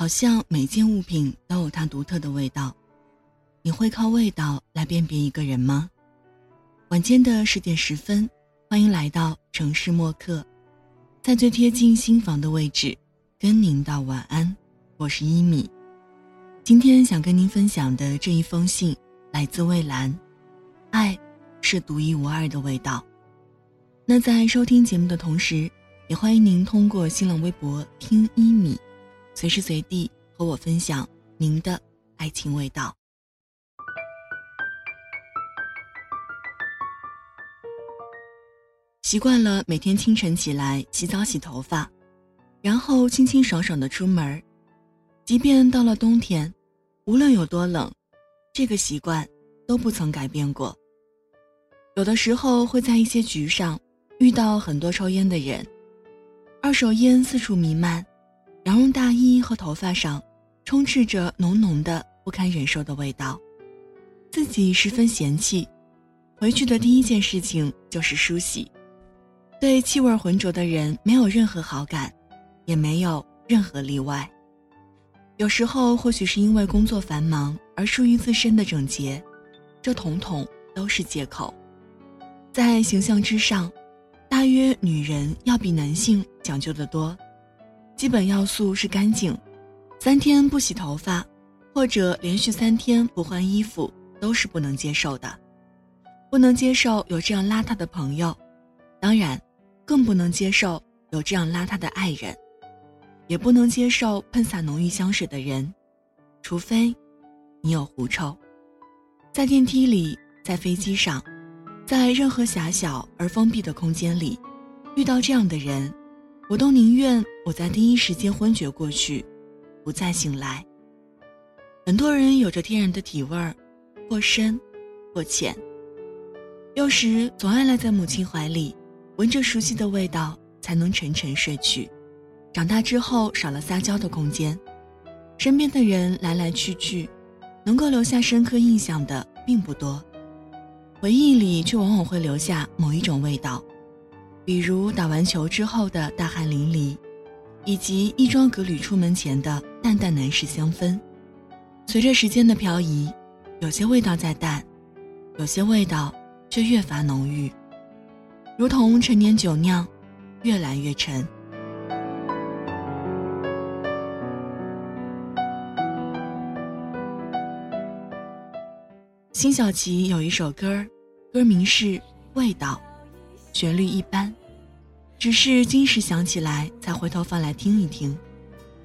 好像每件物品都有它独特的味道。你会靠味道来辨别一个人吗？晚间的十点十分，欢迎来到城市默客，在最贴近心房的位置，跟您道晚安。我是一米。今天想跟您分享的这一封信，来自蔚蓝。爱，是独一无二的味道。那在收听节目的同时，也欢迎您通过新浪微博听一米。随时随地和我分享您的爱情味道。习惯了每天清晨起来洗澡洗头发，然后清清爽爽的出门即便到了冬天，无论有多冷，这个习惯都不曾改变过。有的时候会在一些局上遇到很多抽烟的人，二手烟四处弥漫。羊绒大衣和头发上，充斥着浓浓的不堪忍受的味道，自己十分嫌弃。回去的第一件事情就是梳洗。对气味浑浊的人没有任何好感，也没有任何例外。有时候或许是因为工作繁忙而疏于自身的整洁，这统统都是借口。在形象之上，大约女人要比男性讲究得多。基本要素是干净，三天不洗头发，或者连续三天不换衣服都是不能接受的。不能接受有这样邋遢的朋友，当然，更不能接受有这样邋遢的爱人，也不能接受喷洒浓郁香水的人，除非你有狐臭。在电梯里，在飞机上，在任何狭小而封闭的空间里，遇到这样的人。我都宁愿我在第一时间昏厥过去，不再醒来。很多人有着天然的体味儿，或深，或浅。幼时总爱赖在母亲怀里，闻着熟悉的味道才能沉沉睡去。长大之后少了撒娇的空间，身边的人来来去去，能够留下深刻印象的并不多，回忆里却往往会留下某一种味道。比如打完球之后的大汗淋漓，以及衣装革履出门前的淡淡男士香氛。随着时间的漂移，有些味道在淡，有些味道却越发浓郁，如同陈年酒酿，越来越沉。辛晓琪有一首歌，歌名是《味道》。旋律一般，只是今时想起来才回头放来听一听，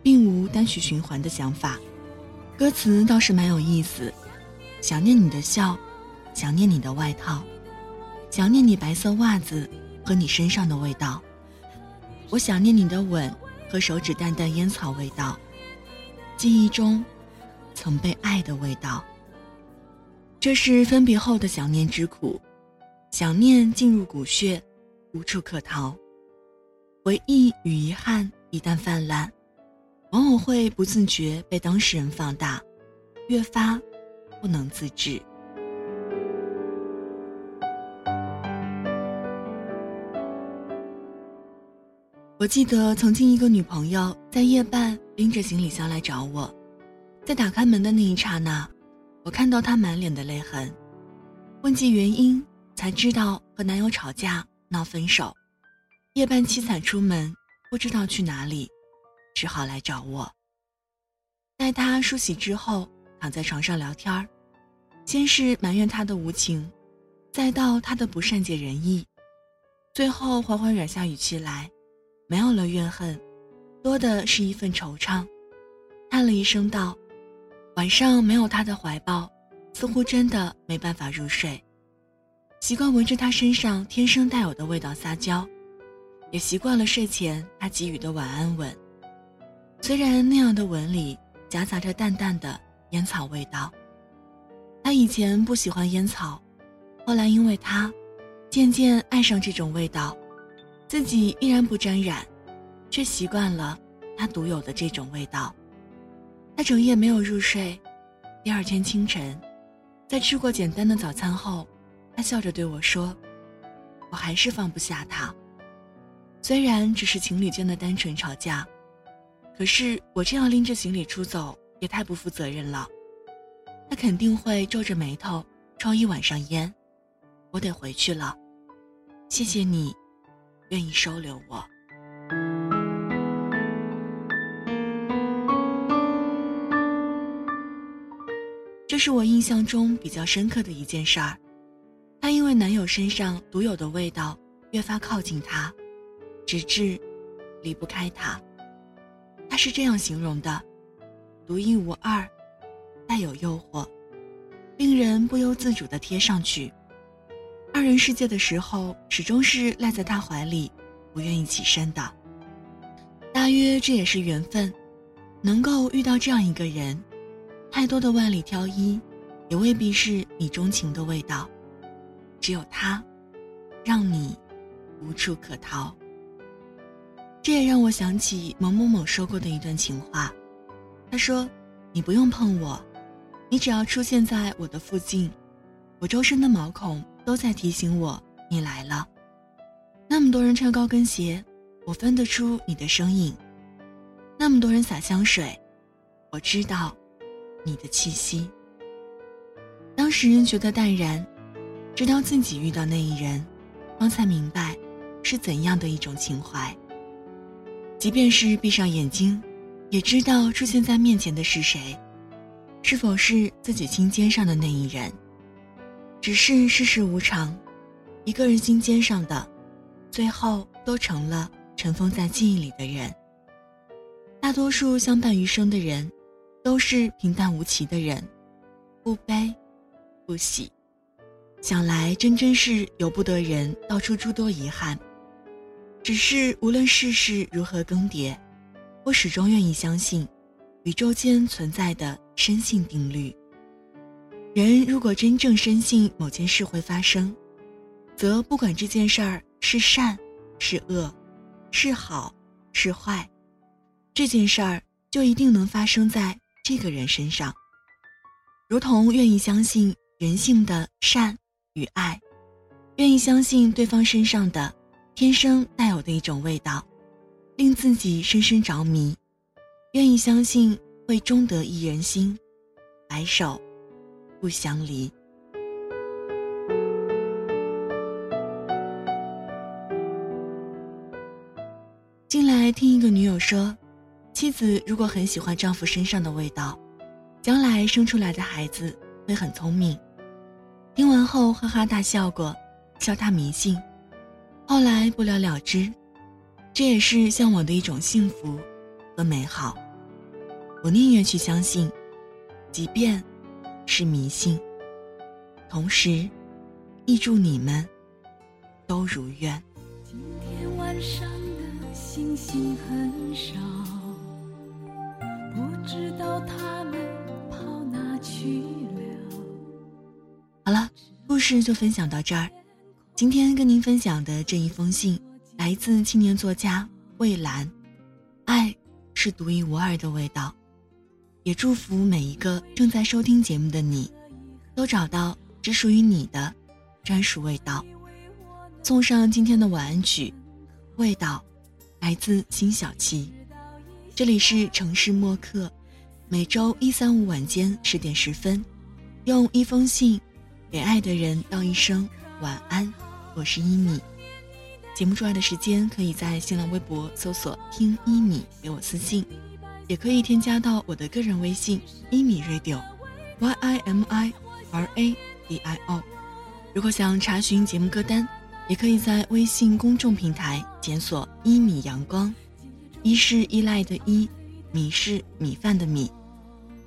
并无单曲循环的想法。歌词倒是蛮有意思，想念你的笑，想念你的外套，想念你白色袜子和你身上的味道。我想念你的吻和手指淡淡烟草味道，记忆中曾被爱的味道。这是分别后的想念之苦。想念进入骨血，无处可逃。回忆与遗憾一旦泛滥，往往会不自觉被当事人放大，越发不能自制。我记得曾经一个女朋友在夜半拎着行李箱来找我，在打开门的那一刹那，我看到她满脸的泪痕，问及原因。才知道和男友吵架闹分手，夜半凄惨出门，不知道去哪里，只好来找我。待他梳洗之后，躺在床上聊天儿，先是埋怨他的无情，再到他的不善解人意，最后缓缓软下语气来，没有了怨恨，多的是一份惆怅，叹了一声道：“晚上没有他的怀抱，似乎真的没办法入睡。”习惯闻着他身上天生带有的味道撒娇，也习惯了睡前他给予的晚安吻。虽然那样的吻里夹杂着淡淡的烟草味道。他以前不喜欢烟草，后来因为他，渐渐爱上这种味道，自己依然不沾染，却习惯了他独有的这种味道。他整夜没有入睡，第二天清晨，在吃过简单的早餐后。他笑着对我说：“我还是放不下他。虽然只是情侣间的单纯吵架，可是我这样拎着行李出走也太不负责任了。他肯定会皱着眉头抽一晚上烟。我得回去了，谢谢你，愿意收留我。这是我印象中比较深刻的一件事儿。她因为男友身上独有的味道，越发靠近他，直至离不开他。他是这样形容的：独一无二，带有诱惑，令人不由自主地贴上去。二人世界的时候，始终是赖在他怀里，不愿意起身的。大约这也是缘分，能够遇到这样一个人。太多的万里挑一，也未必是你钟情的味道。只有他，让你无处可逃。这也让我想起某某某说过的一段情话。他说：“你不用碰我，你只要出现在我的附近，我周身的毛孔都在提醒我你来了。那么多人穿高跟鞋，我分得出你的身影。那么多人洒香水，我知道。”你的气息。当时人觉得淡然，直到自己遇到那一人，方才明白是怎样的一种情怀。即便是闭上眼睛，也知道出现在面前的是谁，是否是自己心尖上的那一人。只是世事无常，一个人心尖上的，最后都成了尘封在记忆里的人。大多数相伴余生的人。都是平淡无奇的人，不悲，不喜。想来真真是由不得人道出诸多遗憾。只是无论世事如何更迭，我始终愿意相信，宇宙间存在的深信定律。人如果真正深信某件事会发生，则不管这件事儿是善，是恶，是好，是坏，这件事儿就一定能发生在。这个人身上，如同愿意相信人性的善与爱，愿意相信对方身上的天生带有的一种味道，令自己深深着迷，愿意相信会终得一人心，白首不相离。近来听一个女友说。妻子如果很喜欢丈夫身上的味道，将来生出来的孩子会很聪明。听完后哈哈大笑过，笑他迷信。后来不了了之，这也是向往的一种幸福和美好。我宁愿去相信，即便是迷信。同时，亦祝你们都如愿。今天晚上的星星很少。不知道他们跑哪去了。好了，故事就分享到这儿。今天跟您分享的这一封信，来自青年作家蔚蓝。爱是独一无二的味道，也祝福每一个正在收听节目的你，都找到只属于你的专属味道。送上今天的晚安曲，味道，来自辛晓琪。这里是城市默客，每周一、三、五晚间十点十分，用一封信给爱的人道一声晚安。我是一米。节目之外的时间，可以在新浪微博搜索“听一米”给我私信，也可以添加到我的个人微信“一米 radio”，y i m i r a d i o。如果想查询节目歌单，也可以在微信公众平台检索“一米阳光”。一是依赖的依，米是米饭的米。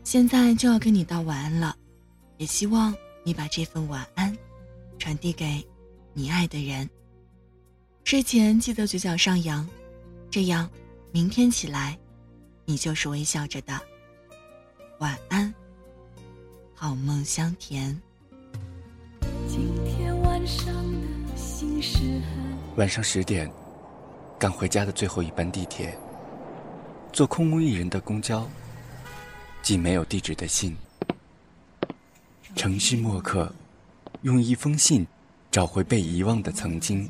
现在就要跟你道晚安了，也希望你把这份晚安传递给你爱的人。睡前记得嘴角上扬，这样明天起来，你就是微笑着的。晚安，好梦香甜。今天晚上晚上十点，赶回家的最后一班地铁。坐空无一人的公交，寄没有地址的信。城市墨客，用一封信找回被遗忘的曾经。